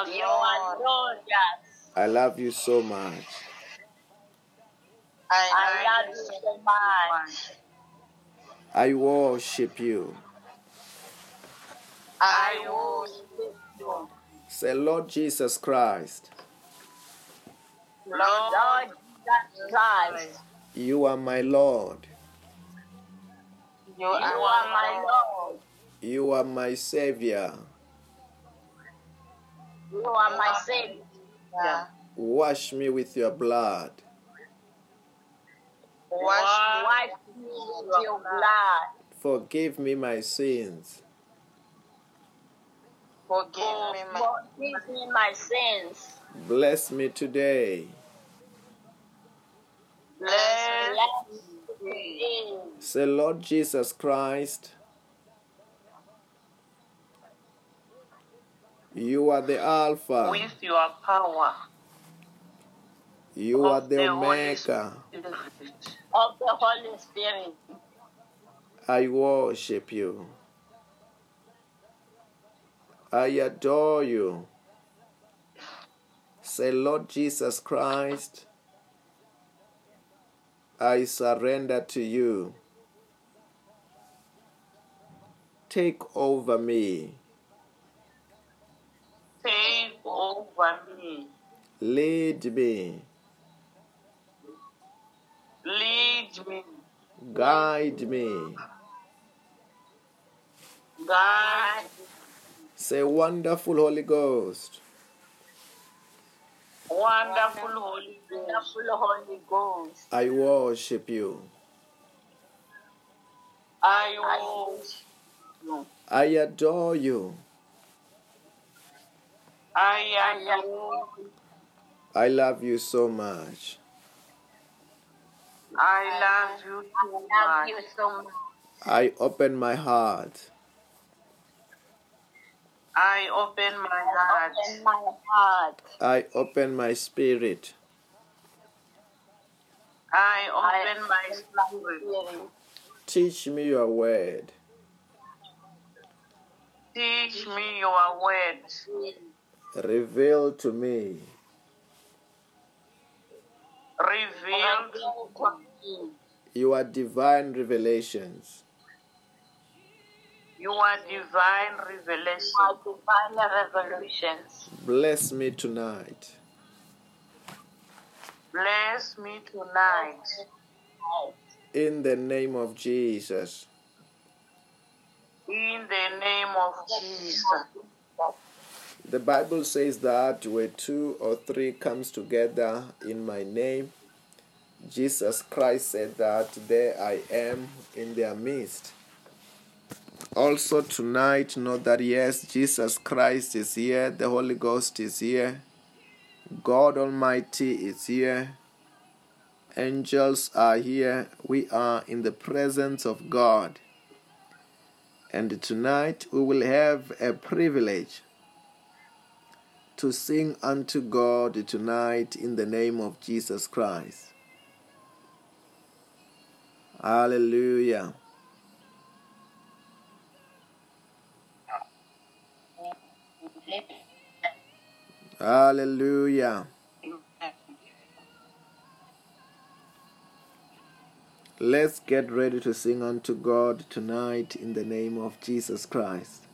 are You are glorious. glorious. I love you so much. I love you so much. I worship you. I worship you. Say, Lord Jesus Christ, Lord Jesus Christ. you are my Lord. You You are my Lord. You are my Savior. You are my Savior. Wash me with your blood. Wash Wipe me with your blood. Forgive me my sins. Forgive me my Forgive me my sins. Bless me today. bless Bless me. Say, Lord Jesus Christ, you are the Alpha, with your power. you are the Holy Omega. Of the Holy Spirit. I worship you. I adore you. Say, Lord Jesus Christ, I surrender to you. Take over me. Take over me. Lead me. Lead me. Guide me. Guide Say, Wonderful Holy Ghost, Wonderful Holy Ghost. Wonderful Holy Ghost. I worship you. I worship you. I adore you. I. I love you so much. I love you much. so much. I open my heart. I open my heart. Open my heart. I open my spirit. I I open my spirit. spirit. Teach me your word. Teach me your word. Reveal to me Reveal to me your divine revelations. your divine revelation. my divine revelations. Bless me tonight. Bless me tonight. In the name of Jesus. In the name of Jesus. The Bible says that where two or three comes together in my name, Jesus Christ said that there I am in their midst. Also tonight know that yes, Jesus Christ is here, the Holy Ghost is here, God Almighty is here, angels are here, we are in the presence of God. And tonight we will have a privilege to sing unto God tonight in the name of Jesus Christ. Hallelujah. Hallelujah. Let's get ready to sing unto God tonight in the name of Jesus Christ.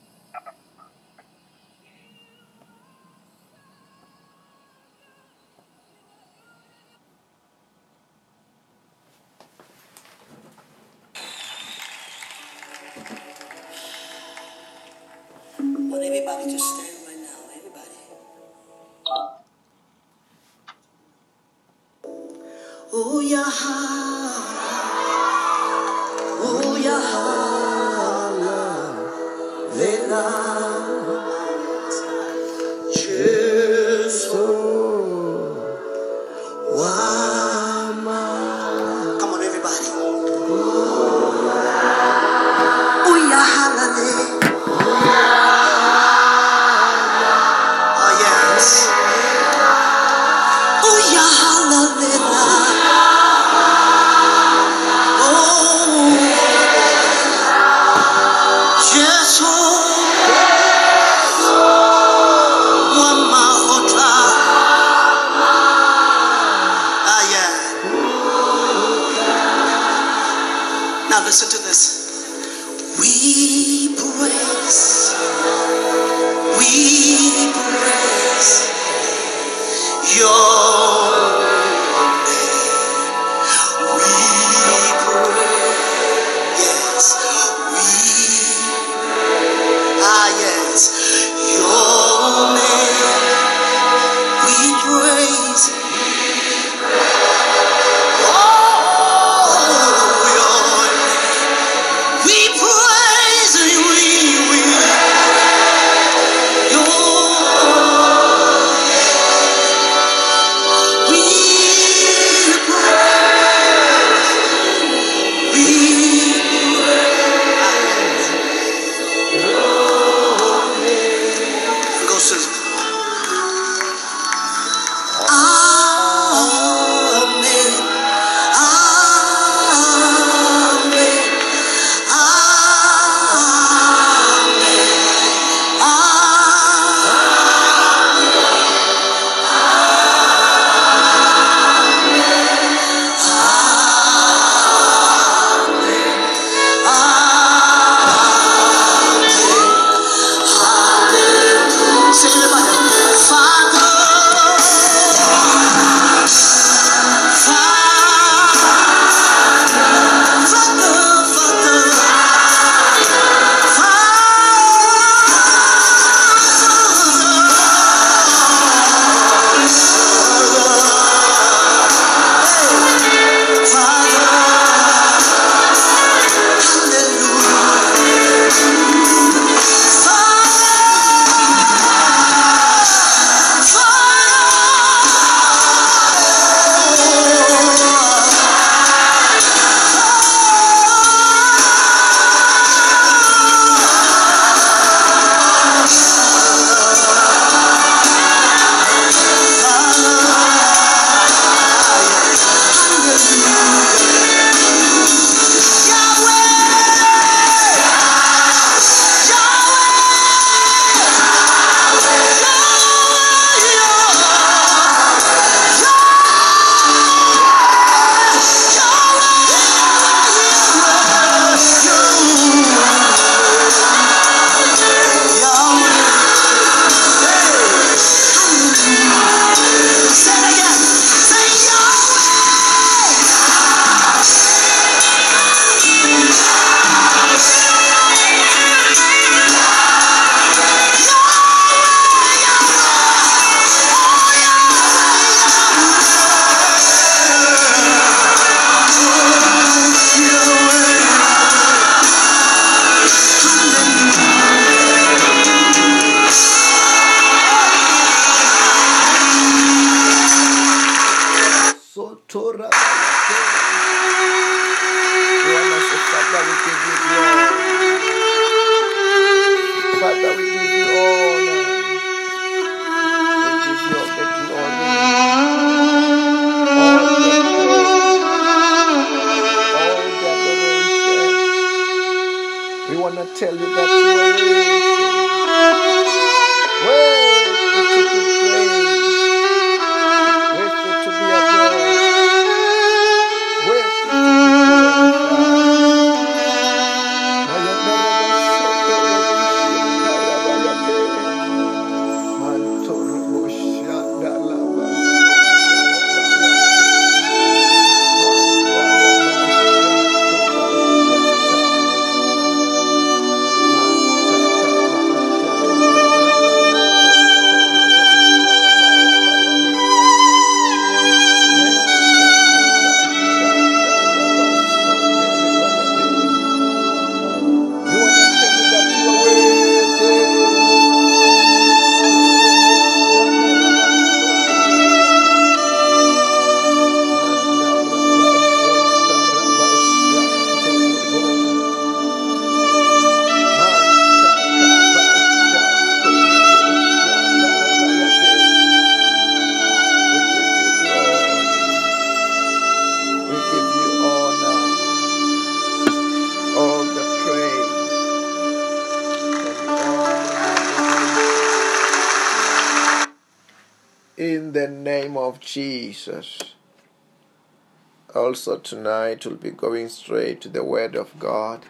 Tonight we'll be going straight to the Word of God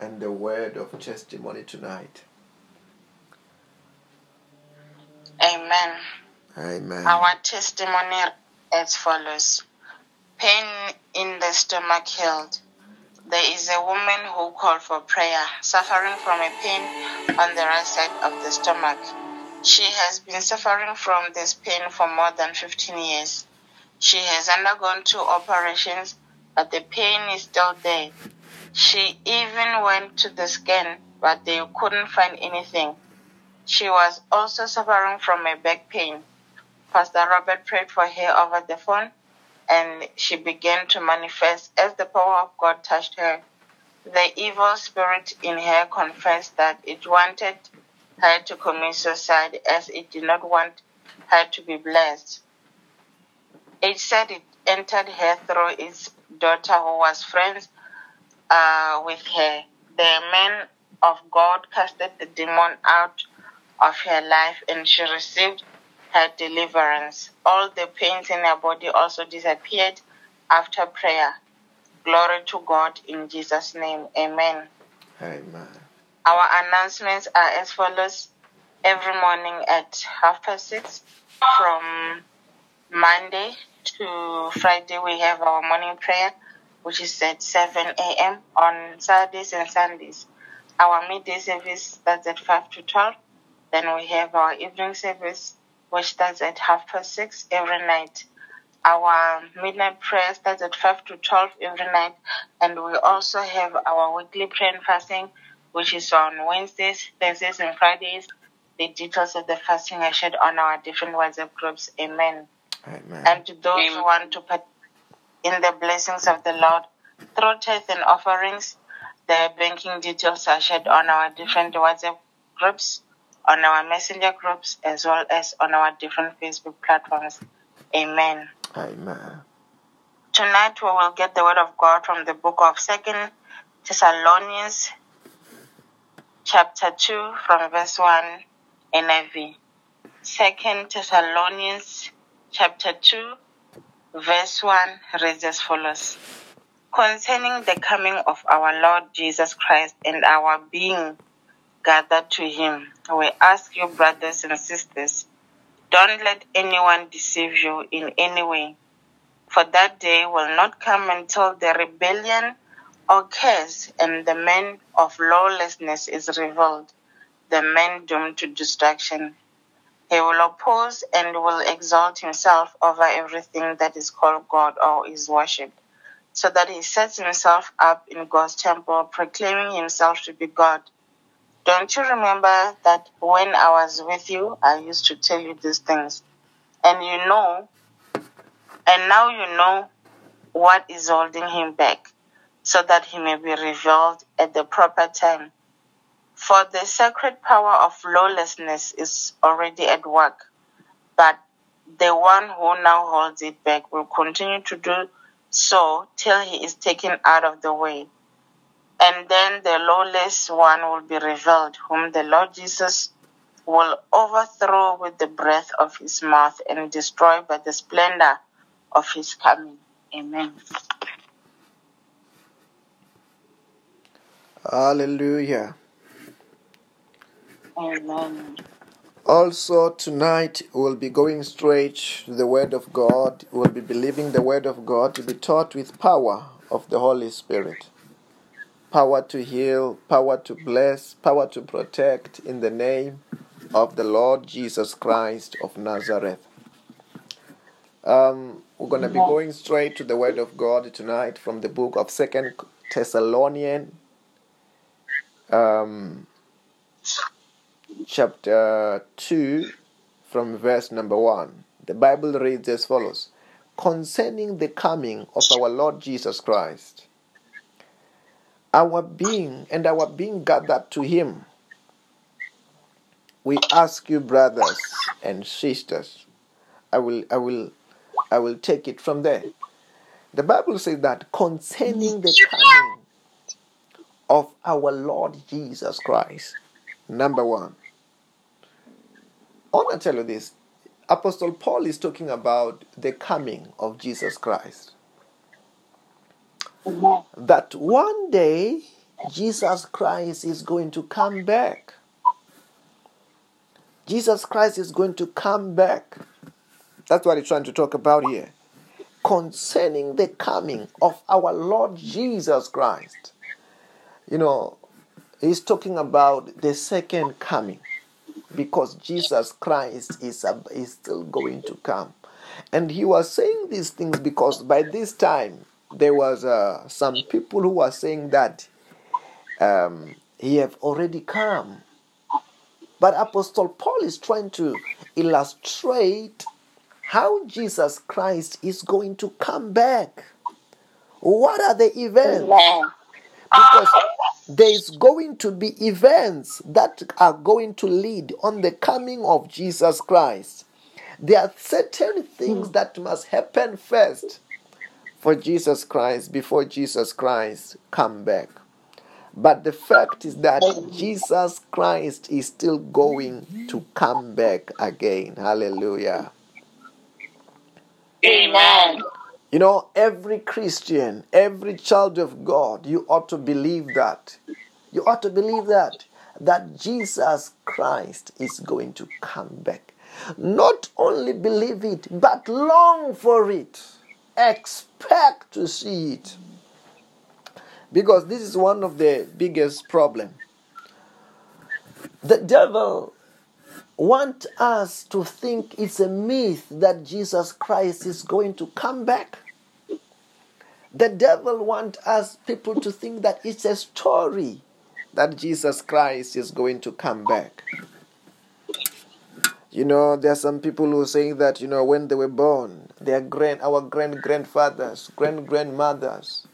and the Word of testimony tonight. Amen. Amen. Our testimony as follows Pain in the stomach healed. There is a woman who called for prayer, suffering from a pain on the right side of the stomach. She has been suffering from this pain for more than 15 years. She has undergone two operations, but the pain is still there. She even went to the scan, but they couldn't find anything. She was also suffering from a back pain. Pastor Robert prayed for her over the phone, and she began to manifest as the power of God touched her. The evil spirit in her confessed that it wanted her to commit suicide as it did not want her to be blessed. It said it entered her through its daughter, who was friends uh, with her. The man of God casted the demon out of her life, and she received her deliverance. All the pains in her body also disappeared after prayer. Glory to God in Jesus' name. Amen. Amen. Our announcements are as follows every morning at half past six from Monday to Friday we have our morning prayer which is at 7 a.m. on Saturdays and Sundays. Our midday service starts at 5 to 12. Then we have our evening service which starts at half past six every night. Our midnight prayer starts at 5 to 12 every night. And we also have our weekly prayer and fasting which is on Wednesdays, Thursdays, and Fridays. The details of the fasting are shared on our different WhatsApp groups. Amen. Amen. And to those who want to partake in the blessings of the Lord through tithe and offerings, the banking details are shared on our different WhatsApp groups, on our messenger groups, as well as on our different Facebook platforms. Amen. Amen. Tonight we will get the word of God from the book of Second Thessalonians, chapter two, from verse one, NIV. Second Thessalonians, chapter two, verse one, reads as follows: Concerning the coming of our Lord Jesus Christ and our being gathered to Him, we ask you, brothers and sisters, don't let anyone deceive you in any way for that day will not come until the rebellion occurs and the man of lawlessness is revealed, the man doomed to destruction. He will oppose and will exalt himself over everything that is called God or is worshipped, so that he sets himself up in God's temple, proclaiming himself to be God. Don't you remember that when I was with you, I used to tell you these things? And you know and now you know what is holding him back, so that he may be revealed at the proper time. For the sacred power of lawlessness is already at work, but the one who now holds it back will continue to do so till he is taken out of the way. And then the lawless one will be revealed, whom the Lord Jesus will overthrow with the breath of his mouth and destroy by the splendor of his coming. Amen. Hallelujah. Also, tonight we'll be going straight to the Word of God. We'll be believing the Word of God to be taught with power of the Holy Spirit. Power to heal, power to bless, power to protect in the name of the Lord Jesus Christ of Nazareth. Um, we're going to be going straight to the Word of God tonight from the book of Second Thessalonian, um, chapter two, from verse number one. The Bible reads as follows: Concerning the coming of our Lord Jesus Christ, our being and our being gathered to Him, we ask you, brothers and sisters. I will, I will I will take it from there. The Bible says that concerning the coming of our Lord Jesus Christ, number one, I want to tell you this. Apostle Paul is talking about the coming of Jesus Christ. Amen. that one day Jesus Christ is going to come back. Jesus Christ is going to come back. That's what he's trying to talk about here. Concerning the coming of our Lord Jesus Christ. You know, he's talking about the second coming because Jesus Christ is, ab- is still going to come. And he was saying these things because by this time there was uh, some people who were saying that um, he have already come. But Apostle Paul is trying to illustrate how Jesus Christ is going to come back. What are the events? Amen. Because there is going to be events that are going to lead on the coming of Jesus Christ. There are certain things hmm. that must happen first for Jesus Christ before Jesus Christ come back. But the fact is that Jesus Christ is still going to come back again. Hallelujah. Amen. You know, every Christian, every child of God, you ought to believe that. You ought to believe that. That Jesus Christ is going to come back. Not only believe it, but long for it. Expect to see it. Because this is one of the biggest problem. The devil want us to think it's a myth that Jesus Christ is going to come back. The devil want us people to think that it's a story that Jesus Christ is going to come back. You know, there are some people who are saying that, you know, when they were born, their grand our grand grandfathers, grand grandmothers,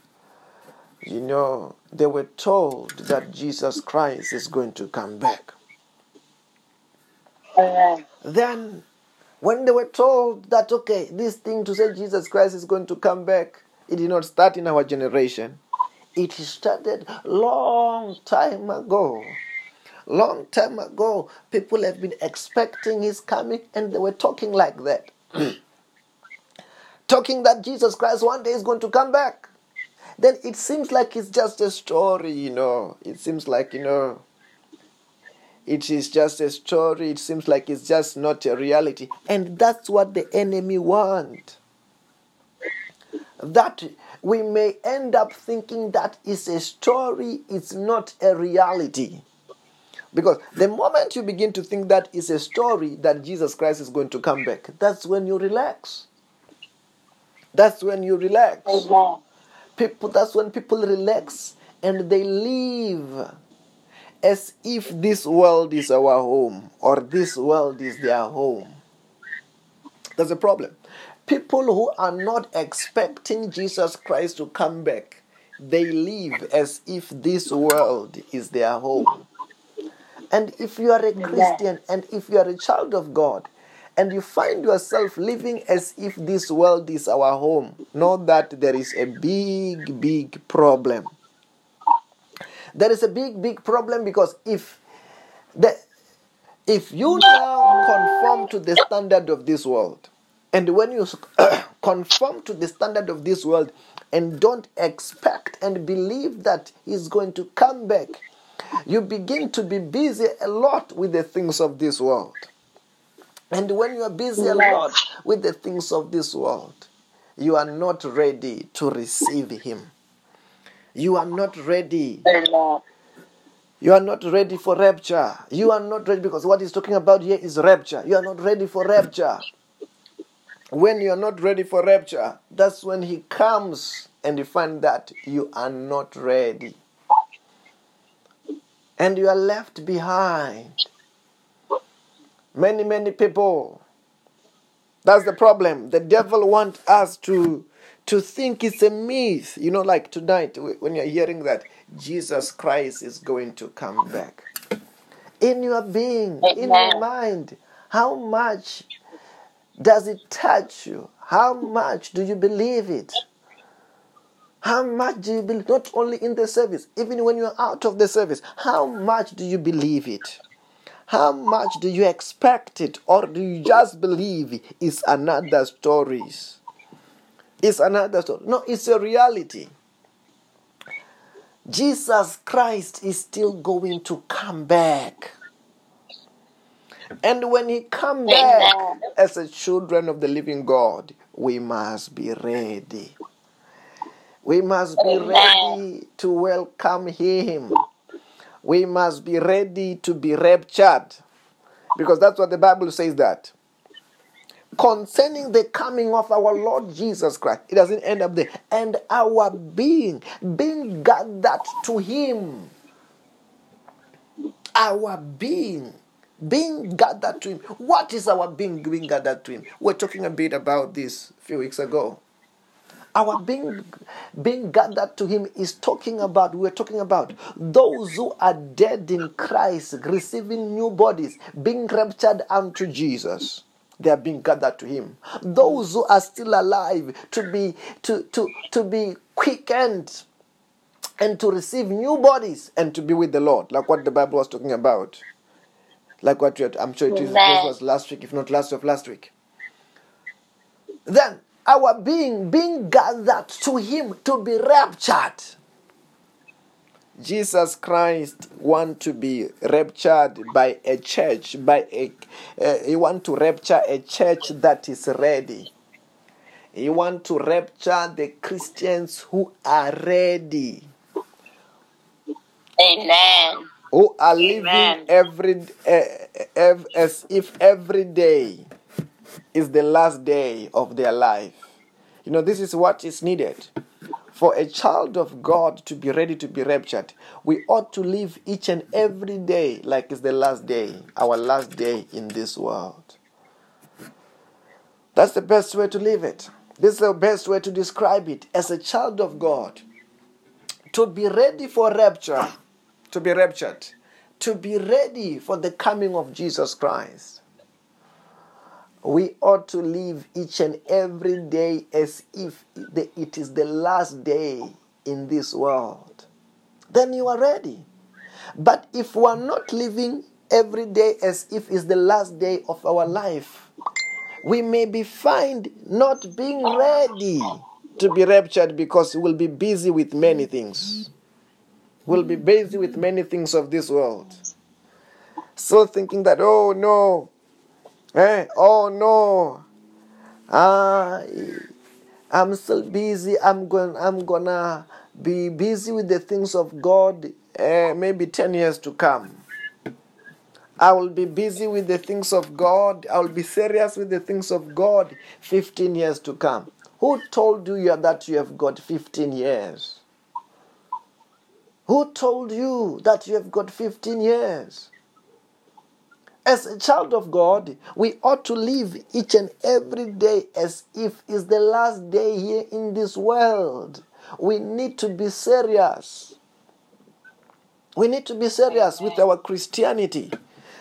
you know, they were told that Jesus Christ is going to come back. Then, when they were told that, okay, this thing to say Jesus Christ is going to come back, it did not start in our generation. It started long time ago. Long time ago, people have been expecting his coming and they were talking like that. talking that Jesus Christ one day is going to come back. Then it seems like it's just a story, you know. It seems like, you know, it is just a story. It seems like it's just not a reality. And that's what the enemy want. That we may end up thinking that is a story it's not a reality. Because the moment you begin to think that is a story that jesus christ is going to come back that's when you relax. That's when you relax. People that's when people relax and they live as if this world is our home or this world is their home. There's a problem. People who are not expecting Jesus Christ to come back, they live as if this world is their home. And if you are a Christian and if you are a child of God, and you find yourself living as if this world is our home, know that there is a big, big problem. There is a big, big problem because if the if you now conform to the standard of this world, and when you conform to the standard of this world and don't expect and believe that he's going to come back, you begin to be busy a lot with the things of this world. And when you are busy a lot with the things of this world, you are not ready to receive him. You are not ready. You are not ready for rapture. You are not ready because what he's talking about here is rapture. You are not ready for rapture. When you are not ready for rapture, that's when he comes and you find that you are not ready. And you are left behind. Many, many people. That's the problem. The devil wants us to to think it's a myth. You know, like tonight when you're hearing that Jesus Christ is going to come back. In your being, in your mind, how much does it touch you? How much do you believe it? How much do you believe? Not only in the service, even when you're out of the service, how much do you believe it? How much do you expect it? Or do you just believe it's another story? It's another story. No, it's a reality. Jesus Christ is still going to come back. And when he come back as a children of the living God, we must be ready. We must be ready to welcome him. We must be ready to be raptured. Because that's what the Bible says that. Concerning the coming of our Lord Jesus Christ, it doesn't end up there. And our being, being gathered to him. Our being, being gathered to him. What is our being being gathered to him? We're talking a bit about this a few weeks ago. Our being being gathered to him is talking about, we're talking about those who are dead in Christ, receiving new bodies, being raptured unto Jesus. They are being gathered to him. Those who are still alive to be to to to be quickened and to receive new bodies and to be with the Lord, like what the Bible was talking about. Like what had, I'm sure it is, this was last week, if not last of last week. Then our being being gathered to him to be raptured. Jesus Christ want to be raptured by a church, by a uh, he want to rapture a church that is ready. He want to rapture the Christians who are ready, Amen. who are living Amen. every uh, ev- as if every day is the last day of their life. You know, this is what is needed. For a child of God to be ready to be raptured, we ought to live each and every day like it's the last day, our last day in this world. That's the best way to live it. This is the best way to describe it. As a child of God, to be ready for rapture, to be raptured, to be ready for the coming of Jesus Christ we ought to live each and every day as if it is the last day in this world. Then you are ready. But if we are not living every day as if it's the last day of our life, we may be found not being ready to be raptured because we'll be busy with many things. We'll be busy with many things of this world. So thinking that, oh no, Eh? Oh no. Ah, I'm still busy. I'm going. I'm gonna be busy with the things of God. Eh, maybe ten years to come. I will be busy with the things of God. I will be serious with the things of God. Fifteen years to come. Who told you that you have got fifteen years? Who told you that you have got fifteen years? As a child of God, we ought to live each and every day as if it's the last day here in this world. We need to be serious. We need to be serious with our Christianity.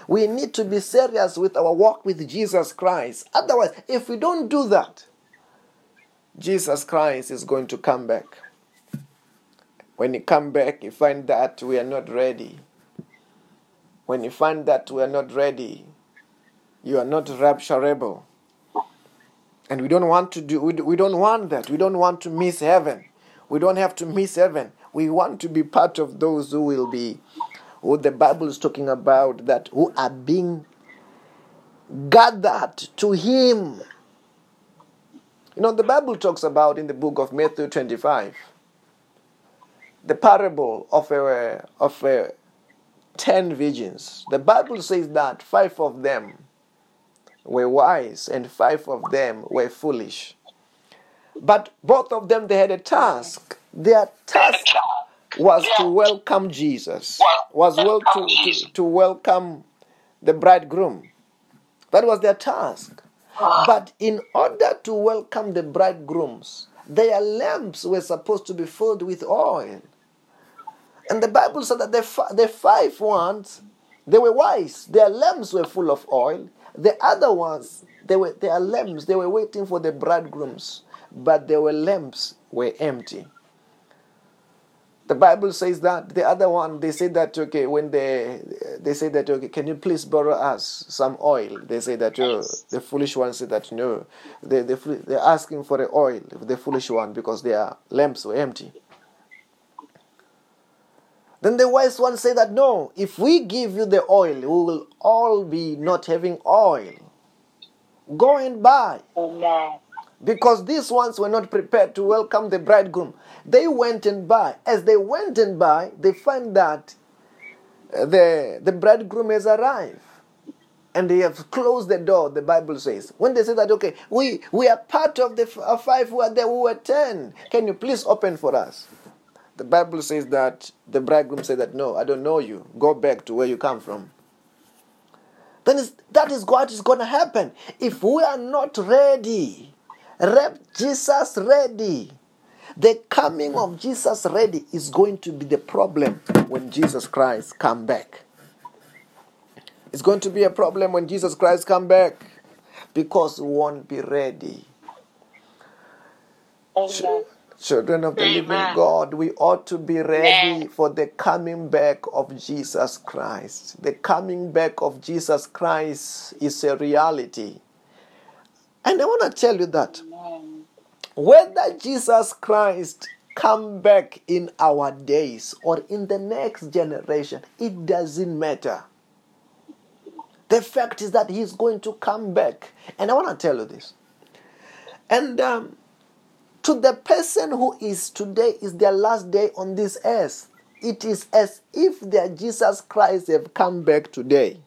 We need to be serious with our walk with Jesus Christ. Otherwise, if we don't do that, Jesus Christ is going to come back. When he come back, you find that we are not ready. When you find that we are not ready, you are not rapturable. And we don't want to do we, we don't want that. We don't want to miss heaven. We don't have to miss heaven. We want to be part of those who will be who the Bible is talking about that who are being gathered to him. You know, the Bible talks about in the book of Matthew 25 the parable of a, of a ten virgins. The Bible says that five of them were wise and five of them were foolish. But both of them they had a task. Their task was to welcome Jesus, was well to, to, to welcome the bridegroom. That was their task. But in order to welcome the bridegrooms, their lamps were supposed to be filled with oil. And the Bible said that the, fi- the five ones, they were wise. Their lamps were full of oil. The other ones, they were their lamps, they were waiting for the bridegrooms, but their lamps were empty. The Bible says that the other one, they say that okay, when they they say that okay, can you please borrow us some oil? They say that oh, the foolish one said that no, they they they're asking for the oil, the foolish one because their lamps were empty. Then the wise ones say that no, if we give you the oil, we will all be not having oil. Go and buy. Amen. Because these ones were not prepared to welcome the bridegroom. They went and buy. As they went and buy, they find that uh, the, the bridegroom has arrived. And they have closed the door, the Bible says. When they say that, okay, we, we are part of the five who are there, who were ten. Can you please open for us? The Bible says that the bridegroom said that, no, I don't know you. Go back to where you come from. Then that is what is going to happen. If we are not ready, rep Jesus ready, the coming of Jesus ready is going to be the problem when Jesus Christ come back. It's going to be a problem when Jesus Christ come back because we won't be ready. Amen. Children of the living God, we ought to be ready Amen. for the coming back of Jesus Christ. The coming back of Jesus Christ is a reality. And I want to tell you that Amen. whether Jesus Christ come back in our days or in the next generation, it doesn't matter. The fact is that he's going to come back. And I want to tell you this. And um, to the person who is today is their last day on this earth, it is as if their Jesus Christ have come back today.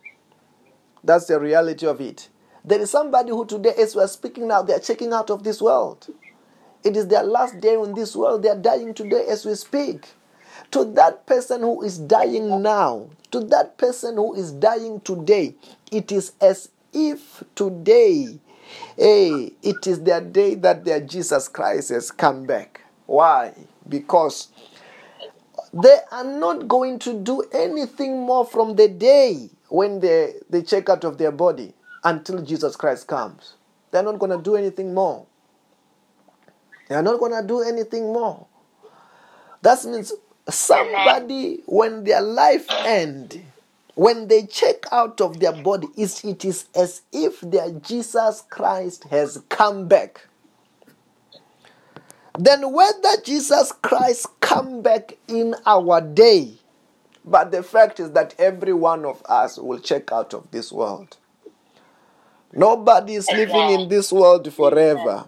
That's the reality of it. There is somebody who today, as we are speaking now, they are checking out of this world. It is their last day on this world. They are dying today as we speak. To that person who is dying now, to that person who is dying today, it is as if today, hey, it is their day that their Jesus Christ has come back. Why? Because they are not going to do anything more from the day when they, they check out of their body until Jesus Christ comes. They're not going to do anything more. They are not going to do anything more. That means somebody, when their life end, when they check out of their body, it is as if their Jesus Christ has come back. Then whether Jesus Christ come back in our day, but the fact is that every one of us will check out of this world. Nobody is living in this world forever.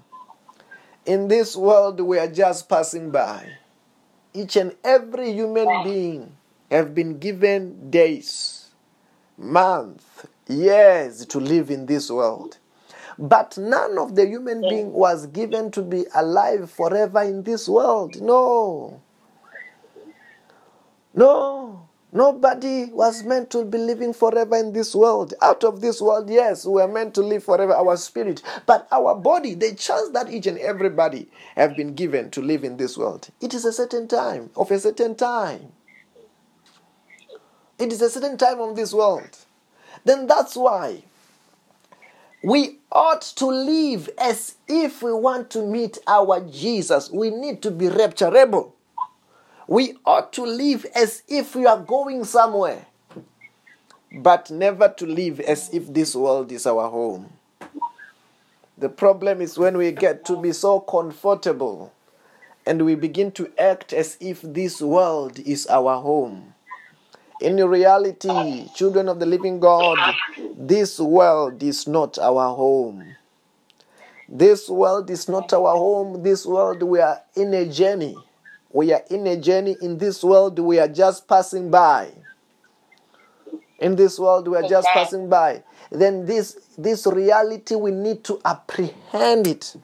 In this world, we are just passing by. Each and every human being have been given days, months, years to live in this world. But none of the human being was given to be alive forever in this world. No. No. Nobody was meant to be living forever in this world. Out of this world, yes, we are meant to live forever, our spirit. But our body, the chance that each and everybody have been given to live in this world, it is a certain time, of a certain time. It is a certain time of this world. Then that's why we ought to live as if we want to meet our Jesus. We need to be rapturable. We ought to live as if we are going somewhere, but never to live as if this world is our home. The problem is when we get to be so comfortable and we begin to act as if this world is our home. In reality, children of the living God, this world is not our home. This world is not our home. This world, we are in a journey. We are in a journey in this world, we are just passing by. In this world, we are just passing by. Then this this reality we need to apprehend it.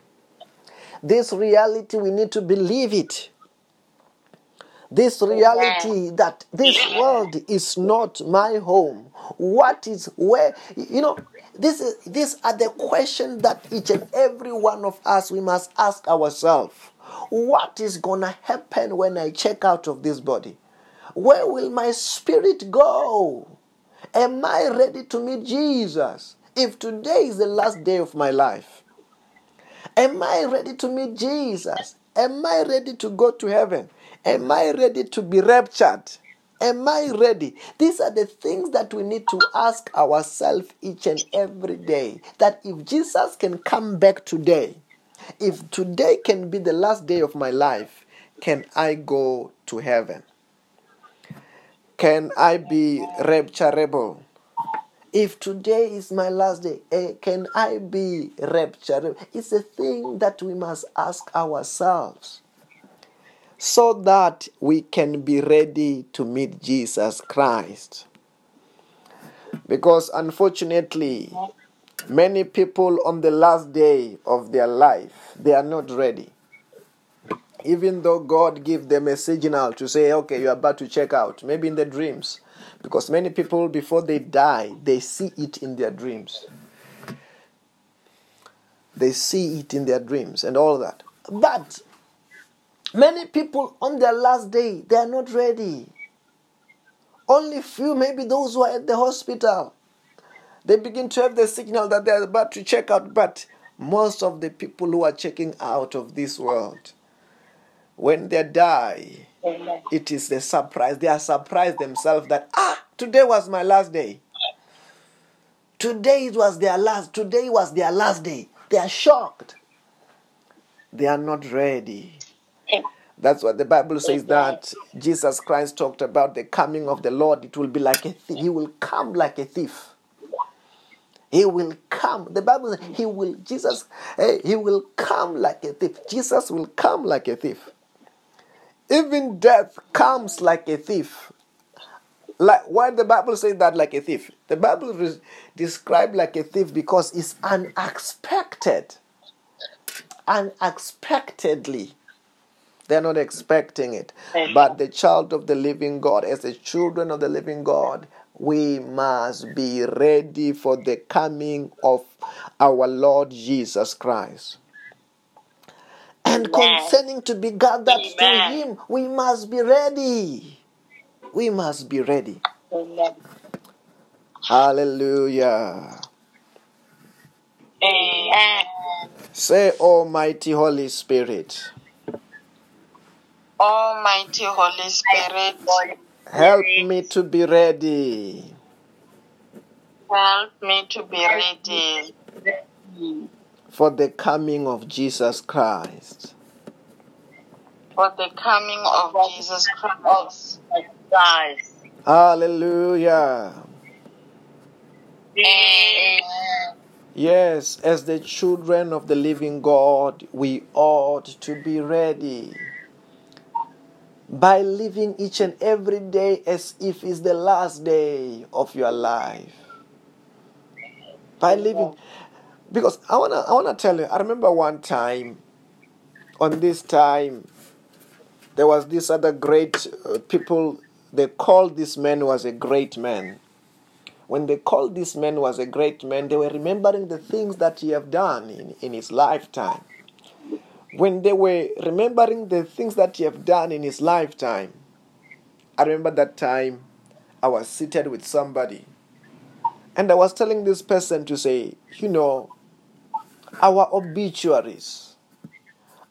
This reality we need to believe it. This reality that this world is not my home. What is where you know this is these are the questions that each and every one of us we must ask ourselves. What is gonna happen when I check out of this body? Where will my spirit go? Am I ready to meet Jesus? If today is the last day of my life, am I ready to meet Jesus? Am I ready to go to heaven? Am I ready to be raptured? Am I ready? These are the things that we need to ask ourselves each and every day. That if Jesus can come back today, if today can be the last day of my life, can I go to heaven? can I be rapturable? If today is my last day, eh, can I be rapturable? It's a thing that we must ask ourselves so that we can be ready to meet Jesus Christ. Because unfortunately, many people on the last day of their life, they are not ready. Even though God give them a signal to say, okay, you're about to check out, maybe in the dreams. Because many people, before they die, they see it in their dreams. They see it in their dreams and all that. But many people on their last day, they are not ready. Only few, maybe those who are at the hospital, they begin to have the signal that they are about to check out. But most of the people who are checking out of this world, when they die, it is the surprise. They are surprised themselves that, ah, today was my last day. Today it was their last, today was their last day. They are shocked. They are not ready. That's what the Bible says that Jesus Christ talked about the coming of the Lord. It will be like a thief. He will come like a thief. He will come. The Bible says he will, Jesus, eh, he will come like a thief. Jesus will come like a thief. Even death comes like a thief. Like why the Bible says that like a thief? The Bible re- described like a thief because it's unexpected. Unexpectedly. They're not expecting it. But the child of the living God, as the children of the living God, we must be ready for the coming of our Lord Jesus Christ. And concerning to be gathered to Him, we must be ready. We must be ready. Amen. Hallelujah. Amen. Say, Almighty Holy Spirit, Almighty Holy Spirit, help me to be ready help me to be ready for the coming of Jesus Christ. for the coming of Jesus Christ. Christ. Hallelujah. Amen. Yes, as the children of the living God, we ought to be ready by living each and every day as if it's the last day of your life. By living, because I wanna, I wanna tell you. I remember one time, on this time, there was this other great uh, people. They called this man was a great man when they called this man was a great man, they were remembering the things that he have done in, in his lifetime. When they were remembering the things that he have done in his lifetime, I remember that time I was seated with somebody and I was telling this person to say, you know, our obituaries,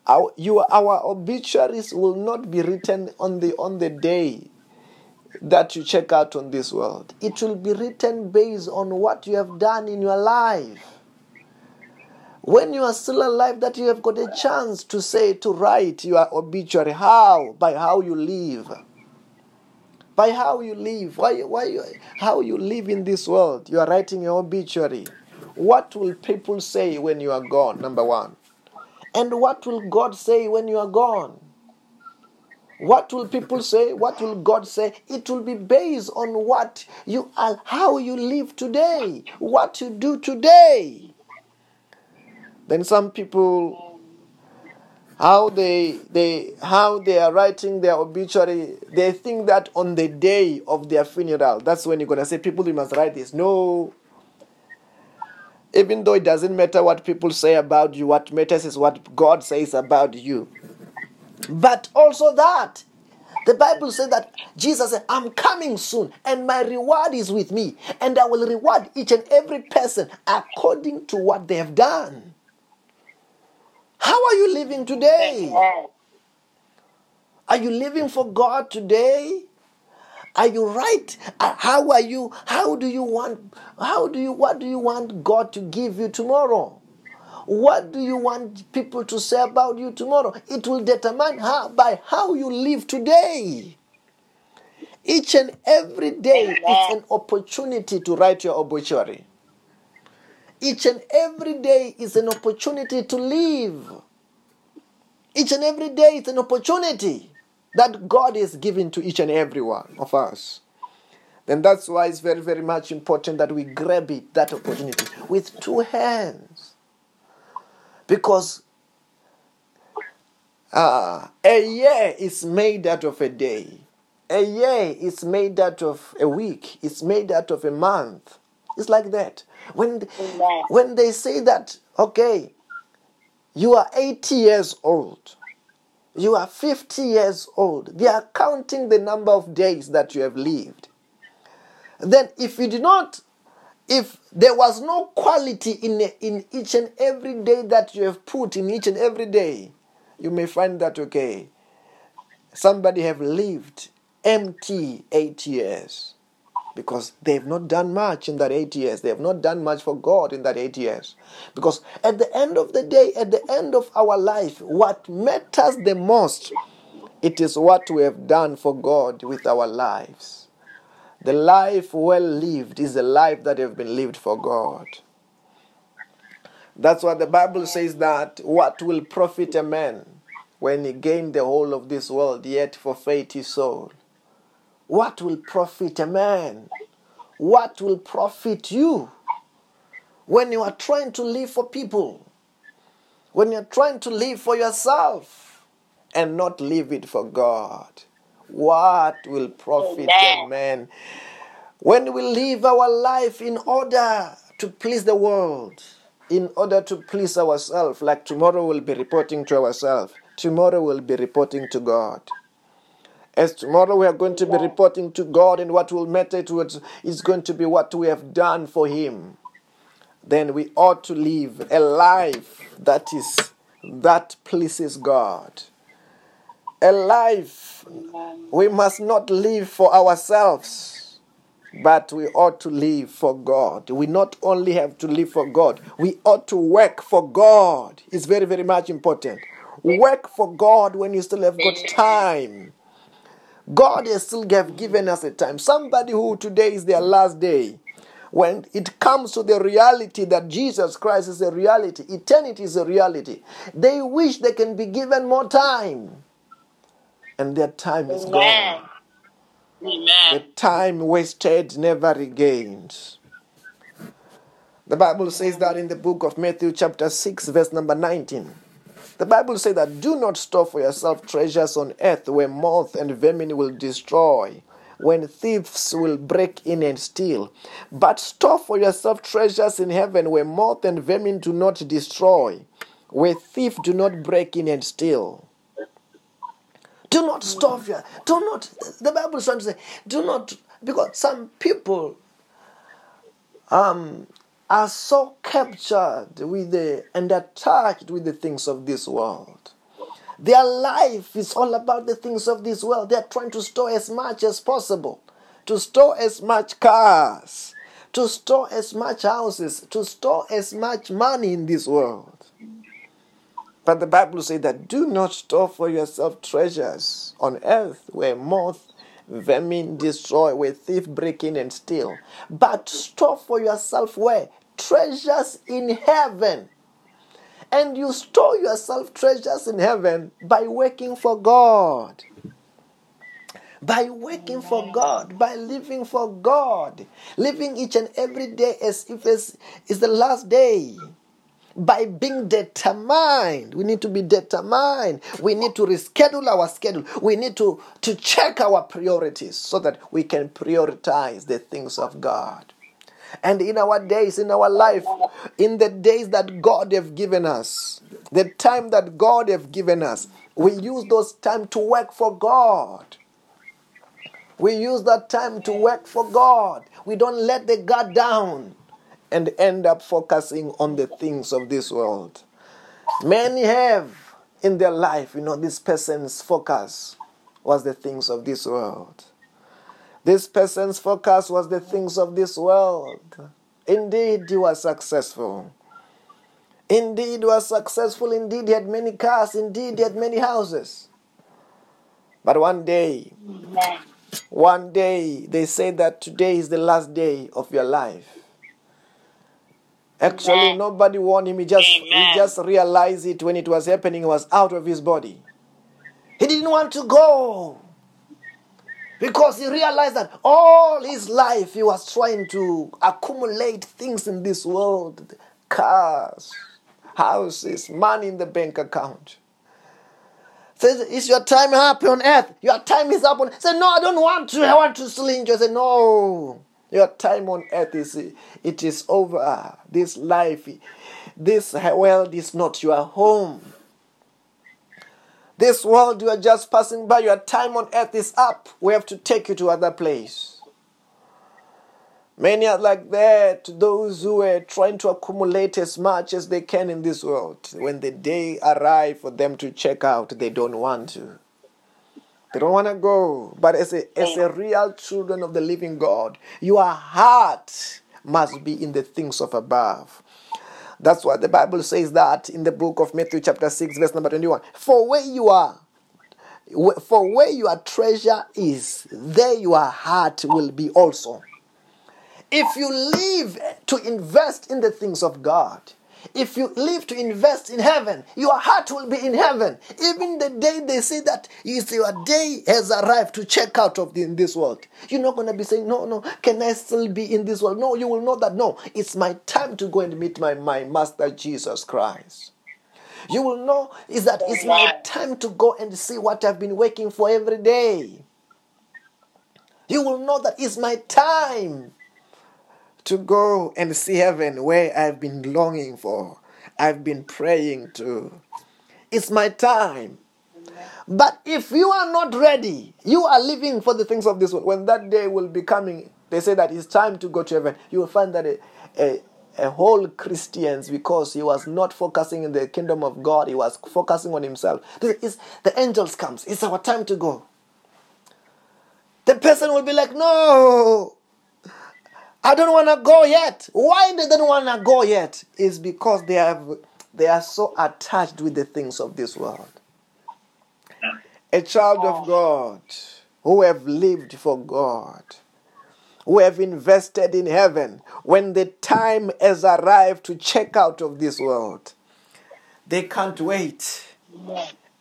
our, you, our obituaries will not be written on the on the day that you check out on this world. It will be written based on what you have done in your life. When you are still alive, that you have got a chance to say, to write your obituary. How? By how you live. By how you live. Why, why you, how you live in this world. You are writing your obituary. What will people say when you are gone? Number one. And what will God say when you are gone? What will people say? What will God say? It will be based on what you are, how you live today, what you do today. Then some people, how they they how they are writing their obituary, they think that on the day of their funeral, that's when you're gonna say, people, you must write this. No. Even though it doesn't matter what people say about you, what matters is what God says about you. But also that the Bible says that Jesus said, I'm coming soon, and my reward is with me, and I will reward each and every person according to what they have done. How are you living today? Are you living for God today? Are you right? Uh, How are you? How do you want? How do you? What do you want God to give you tomorrow? What do you want people to say about you tomorrow? It will determine how by how you live today. Each and every day is an opportunity to write your obituary. Each and every day is an opportunity to live. Each and every day is an opportunity that God is giving to each and every one of us. Then that's why it's very, very much important that we grab it, that opportunity, with two hands. Because uh, a year is made out of a day. A year is made out of a week. It's made out of a month. It's like that. When, when they say that, okay, you are 80 years old, you are 50 years old, they are counting the number of days that you have lived. Then, if you did not, if there was no quality in, in each and every day that you have put in each and every day, you may find that, okay, somebody have lived empty eight years because they have not done much in that eight years. They have not done much for God in that eight years. Because at the end of the day, at the end of our life, what matters the most, it is what we have done for God with our lives. The life well lived is a life that have been lived for God. That's why the Bible says that what will profit a man when he gain the whole of this world yet forfeit his soul? What will profit a man? What will profit you when you are trying to live for people? When you're trying to live for yourself and not live it for God? What will profit a man when we live our life in order to please the world, in order to please ourselves? Like tomorrow we'll be reporting to ourselves, tomorrow we'll be reporting to God. As tomorrow we are going to be reporting to God, and what will matter is going to be what we have done for Him. Then we ought to live a life that is that pleases God. A life we must not live for ourselves, but we ought to live for God. We not only have to live for God, we ought to work for God. It's very, very much important. Work for God when you still have got time. God has still have given us a time. Somebody who today is their last day, when it comes to the reality that Jesus Christ is a reality, eternity is a reality, they wish they can be given more time. And their time is Amen. gone. The time wasted never regained. The Bible says that in the book of Matthew, chapter 6, verse number 19. The Bible says that do not store for yourself treasures on earth where moth and vermin will destroy, when thieves will break in and steal. But store for yourself treasures in heaven where moth and vermin do not destroy, where thieves do not break in and steal. Do not starve your. Do not. The Bible is trying to say, do not, because some people um, are so captured with the and attached with the things of this world. Their life is all about the things of this world. They are trying to store as much as possible, to store as much cars, to store as much houses, to store as much money in this world. But the Bible says that do not store for yourself treasures on earth where moth, vermin destroy, where thief break in and steal. But store for yourself where? Treasures in heaven. And you store yourself treasures in heaven by working for God. By working for God, by living for God, living each and every day as if it's, it's the last day by being determined. We need to be determined. We need to reschedule our schedule. We need to, to check our priorities so that we can prioritize the things of God. And in our days, in our life, in the days that God have given us, the time that God have given us, we use those time to work for God. We use that time to work for God. We don't let the God down and end up focusing on the things of this world. Many have in their life, you know, this person's focus was the things of this world. This person's focus was the things of this world. Indeed, he was successful. Indeed, he was successful. Indeed, he had many cars. Indeed, he had many houses. But one day. One day they say that today is the last day of your life. Actually, Amen. nobody warned him. He just he just realized it when it was happening. He was out of his body. He didn't want to go because he realized that all his life he was trying to accumulate things in this world cars, houses, money in the bank account. Says, Is your time up on earth? Your time is up on earth. Say, No, I don't want to. I want to still enjoy. Say, No. Your time on earth is it is over. This life, this world is not your home. This world you are just passing by, your time on earth is up. We have to take you to other place. Many are like that, those who are trying to accumulate as much as they can in this world. When the day arrives for them to check out, they don't want to. They don't want to go. But as a, as a real children of the living God, your heart must be in the things of above. That's what the Bible says that in the book of Matthew chapter 6 verse number 21. For where you are for where your treasure is, there your heart will be also. If you live to invest in the things of God, if you live to invest in heaven, your heart will be in heaven. Even the day they say that is your day has arrived to check out of the, in this world, you're not going to be saying, No, no, can I still be in this world? No, you will know that no, it's my time to go and meet my, my master Jesus Christ. You will know is that it's my time to go and see what I've been working for every day. You will know that it's my time to go and see heaven where I've been longing for, I've been praying to. It's my time. But if you are not ready, you are living for the things of this world. When that day will be coming, they say that it's time to go to heaven. You will find that a, a, a whole Christians, because he was not focusing in the kingdom of God, he was focusing on himself. Is, the angels comes. It's our time to go. The person will be like, no, I don't want to go yet. Why they don't want to go yet? Is because they have they are so attached with the things of this world. A child of oh. God who have lived for God, who have invested in heaven, when the time has arrived to check out of this world, they can't wait.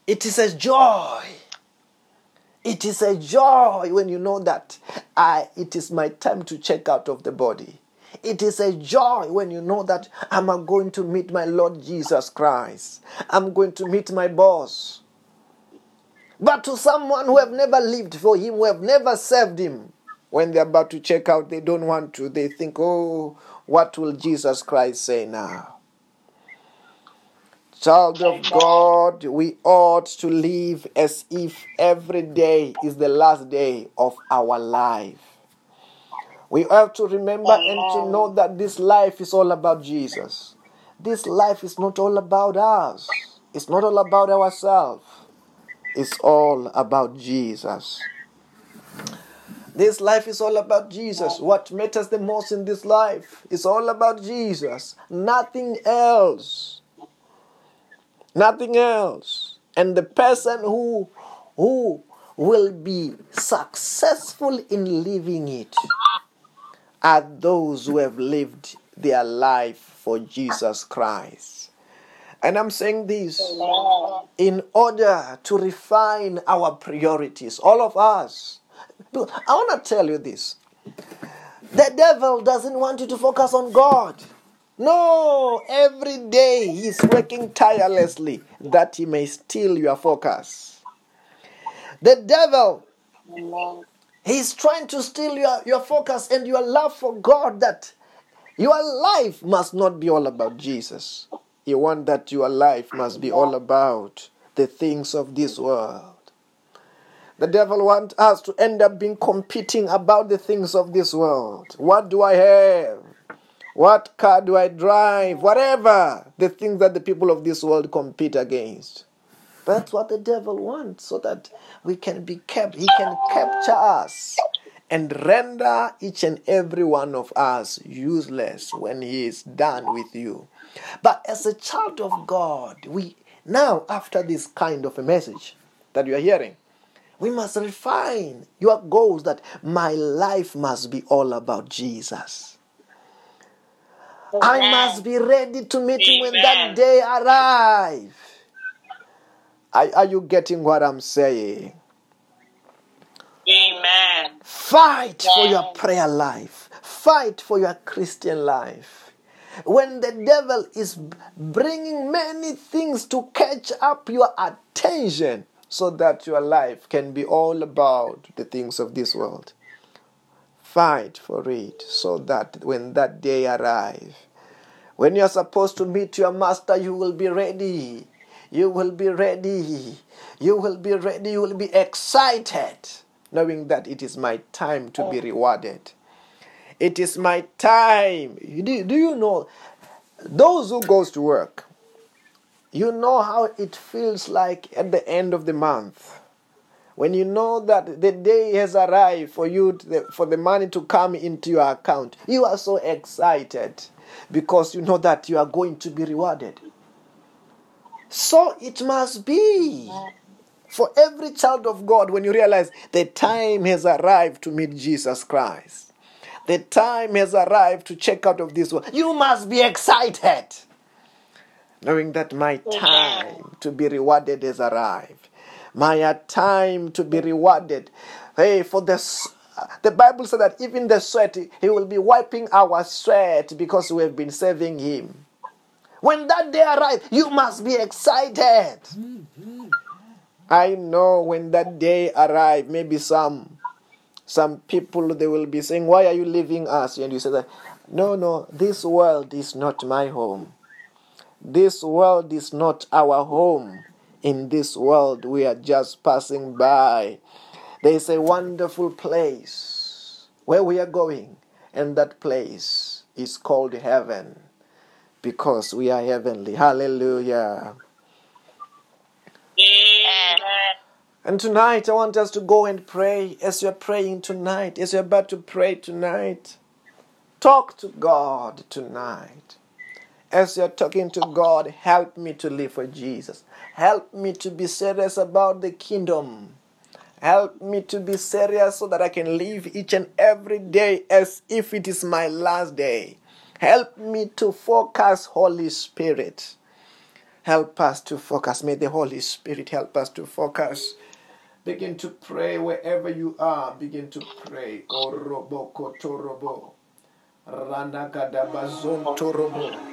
It is a joy. It is a joy when you know that I, it is my time to check out of the body. It is a joy when you know that I'm going to meet my Lord Jesus Christ. I'm going to meet my boss. But to someone who have never lived for him, who have never served him, when they're about to check out, they don't want to. They think, oh, what will Jesus Christ say now? Child of God, we ought to live as if every day is the last day of our life. We have to remember and to know that this life is all about Jesus. This life is not all about us, it's not all about ourselves, it's all about Jesus. This life is all about Jesus. What matters the most in this life is all about Jesus, nothing else. Nothing else. And the person who who will be successful in living it are those who have lived their life for Jesus Christ. And I'm saying this in order to refine our priorities, all of us. I want to tell you this. The devil doesn't want you to focus on God. No, every day he's working tirelessly that he may steal your focus. The devil, he's trying to steal your, your focus and your love for God that your life must not be all about Jesus. You want that your life must be all about the things of this world. The devil wants us to end up being competing about the things of this world. What do I have? What car do I drive? Whatever the things that the people of this world compete against. That's what the devil wants, so that we can be kept, he can capture us and render each and every one of us useless when he is done with you. But as a child of God, we now, after this kind of a message that you are hearing, We must refine your goals that my life must be all about Jesus. I must be ready to meet him when that day arrives. Are, are you getting what I'm saying? Amen. Fight for your prayer life. Fight for your Christian life. When the devil is bringing many things to catch up your attention so that your life can be all about the things of this world. Fight for it so that when that day arrives, when you're supposed to meet your master, you will be ready. You will be ready. You will be ready. You will be excited, knowing that it is my time to be oh. rewarded. It is my time. Do, do you know those who goes to work? You know how it feels like at the end of the month when you know that the day has arrived for you to, for the money to come into your account you are so excited because you know that you are going to be rewarded. So it must be. For every child of god when you realize the time has arrived to meet jesus christ the time has arrived to check out of this world you must be excited knowing that my time to be rewarded has arrived. My time to be rewarded. Hey, for the s- the Bible said that even the sweat, He will be wiping our sweat because we have been serving Him. When that day arrives, you must be excited. I know when that day arrives, maybe some some people they will be saying, "Why are you leaving us?" And you say that, "No, no, this world is not my home." This world is not our home. In this world, we are just passing by. There is a wonderful place where we are going, and that place is called heaven because we are heavenly. Hallelujah. And tonight, I want us to go and pray as you're praying tonight, as you're about to pray tonight. Talk to God tonight. As you're talking to God, help me to live for Jesus. Help me to be serious about the kingdom. Help me to be serious so that I can live each and every day as if it is my last day. Help me to focus, Holy Spirit. Help us to focus. May the Holy Spirit help us to focus. Begin to pray wherever you are. Begin to pray. Torobo.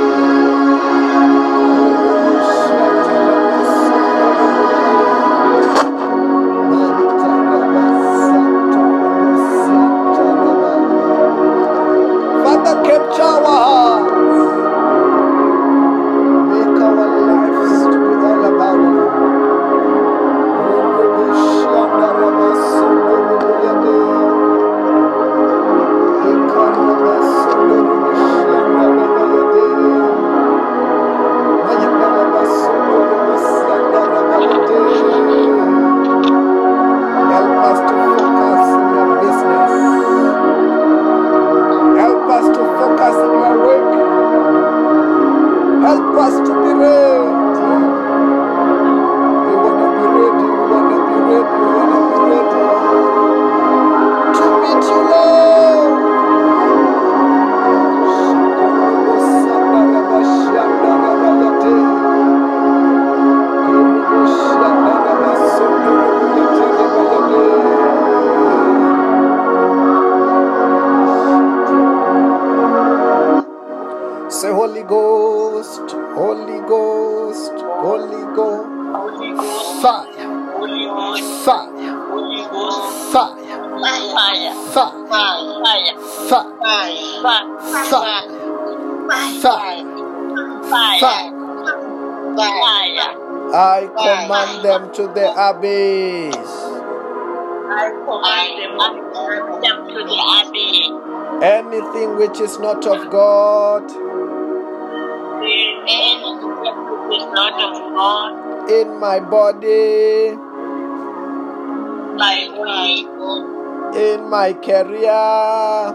Ghost, Holy Ghost, Holy Ghost, fire, Holy Ghost, fire, fire, Fire. fire, Fire. fire, Fire. fire, fire, fire. Fire. I command them to the abyss. I command them to the abbey. Anything which is not of God Anything that is not of God in my body, in my career,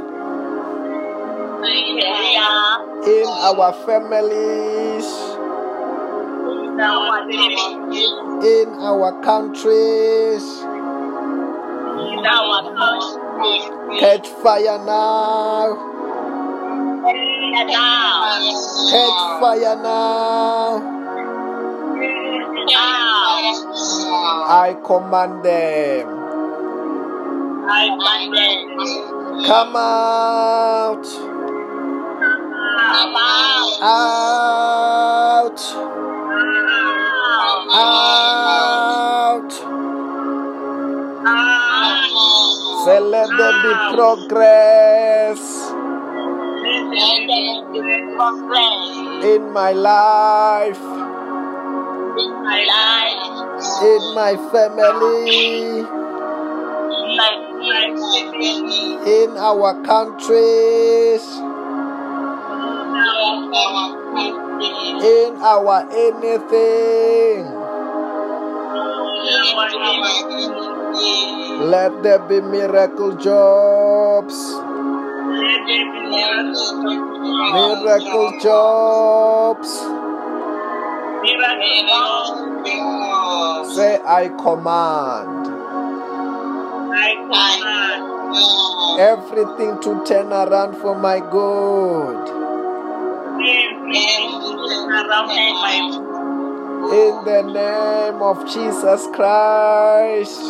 my career, in our families, in our in our countries. in our country. Catch fire now, Catch fire now. I command them. I command them. Come out. about Out. Out. Say, let there be progress in my life, my life, in my family, in my family, in our countries, in our anything. Let there be miracle jobs, miracle jobs. Say, I command I command. everything to turn around for my good. In the name of Jesus Christ.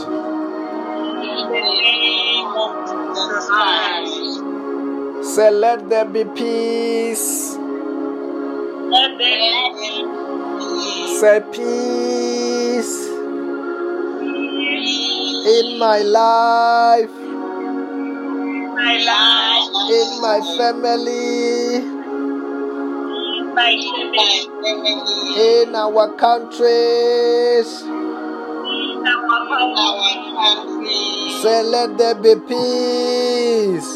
Say, let there be peace. Say, peace in my life, in my family, in our countries. Say, let there be peace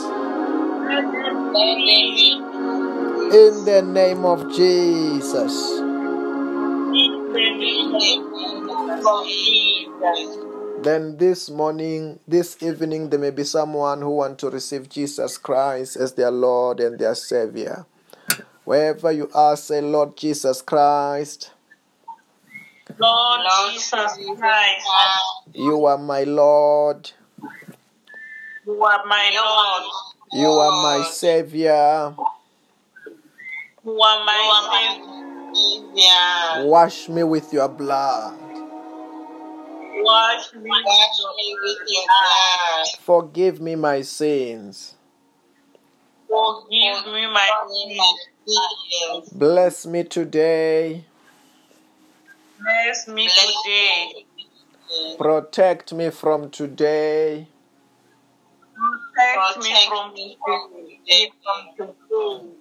in the name of Jesus. Then this morning, this evening, there may be someone who want to receive Jesus Christ as their Lord and their Savior. Wherever you are, say, Lord Jesus Christ, Lord Jesus Christ, you are my Lord, you are my Lord, you are my Savior. you are my Savior. Wash me with your blood. Wash me Wash me with your blood. Forgive me my sins. Forgive me my sins. Bless me today. Bless me today. Protect me from today. Protect me. From today.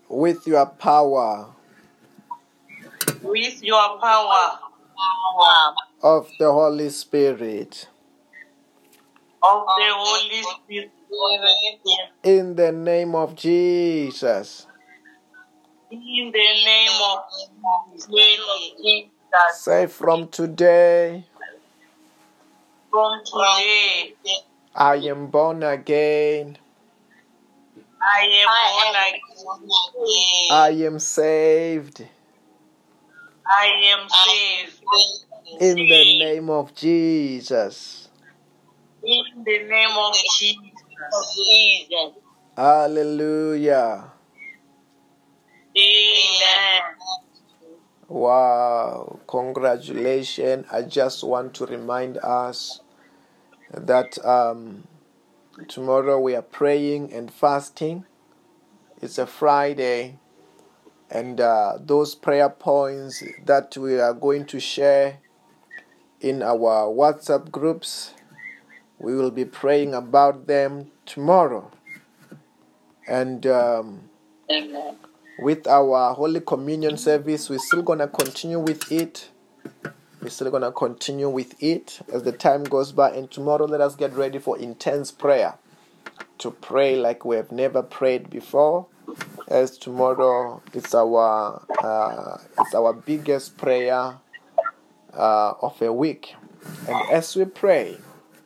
with your power With your power of the Holy Spirit. of the Holy Spirit. In the name of Jesus. In the name of Jesus. Say from today, From today, I am born again. I am born again. I am saved. I am saved. In the name of Jesus. In the name of Jesus. Hallelujah. Amen. Wow. Congratulations. I just want to remind us that um, tomorrow we are praying and fasting. It's a Friday. And uh, those prayer points that we are going to share in our WhatsApp groups, we will be praying about them tomorrow. And um, with our Holy Communion service, we're still going to continue with it. We're still going to continue with it as the time goes by. And tomorrow, let us get ready for intense prayer to pray like we have never prayed before. As tomorrow it's our uh, it's our biggest prayer uh, of a week, and as we pray,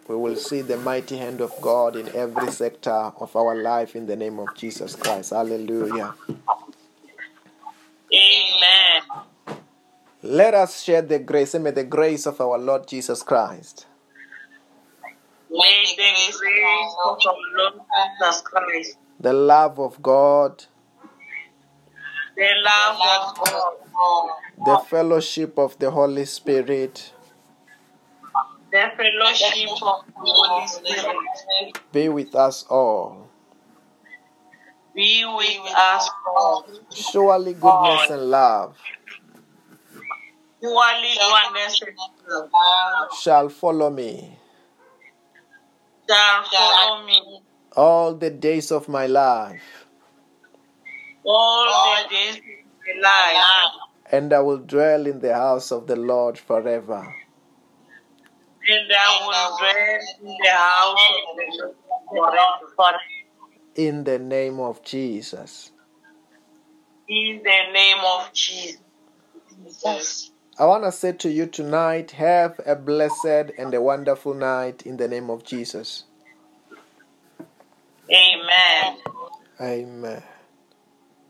we will see the mighty hand of God in every sector of our life in the name of Jesus Christ. Hallelujah. Amen. Let us share the grace. Say, May the grace of our Lord Jesus Christ, May the grace of our Lord Jesus Christ, the love of God, the love of God, the fellowship of the Holy Spirit the fellowship of the Holy Spirit be with us all. be with us all. Surely goodness and love Surely goodness and love shall follow me shall follow me all the days of my life, all the days of life, and I will dwell in the house of the Lord forever. and I will dwell in the house of the Lord forever. In the name of Jesus. In the name of Jesus. I want to say to you tonight have a blessed and a wonderful night in the name of Jesus. Amen. Amen.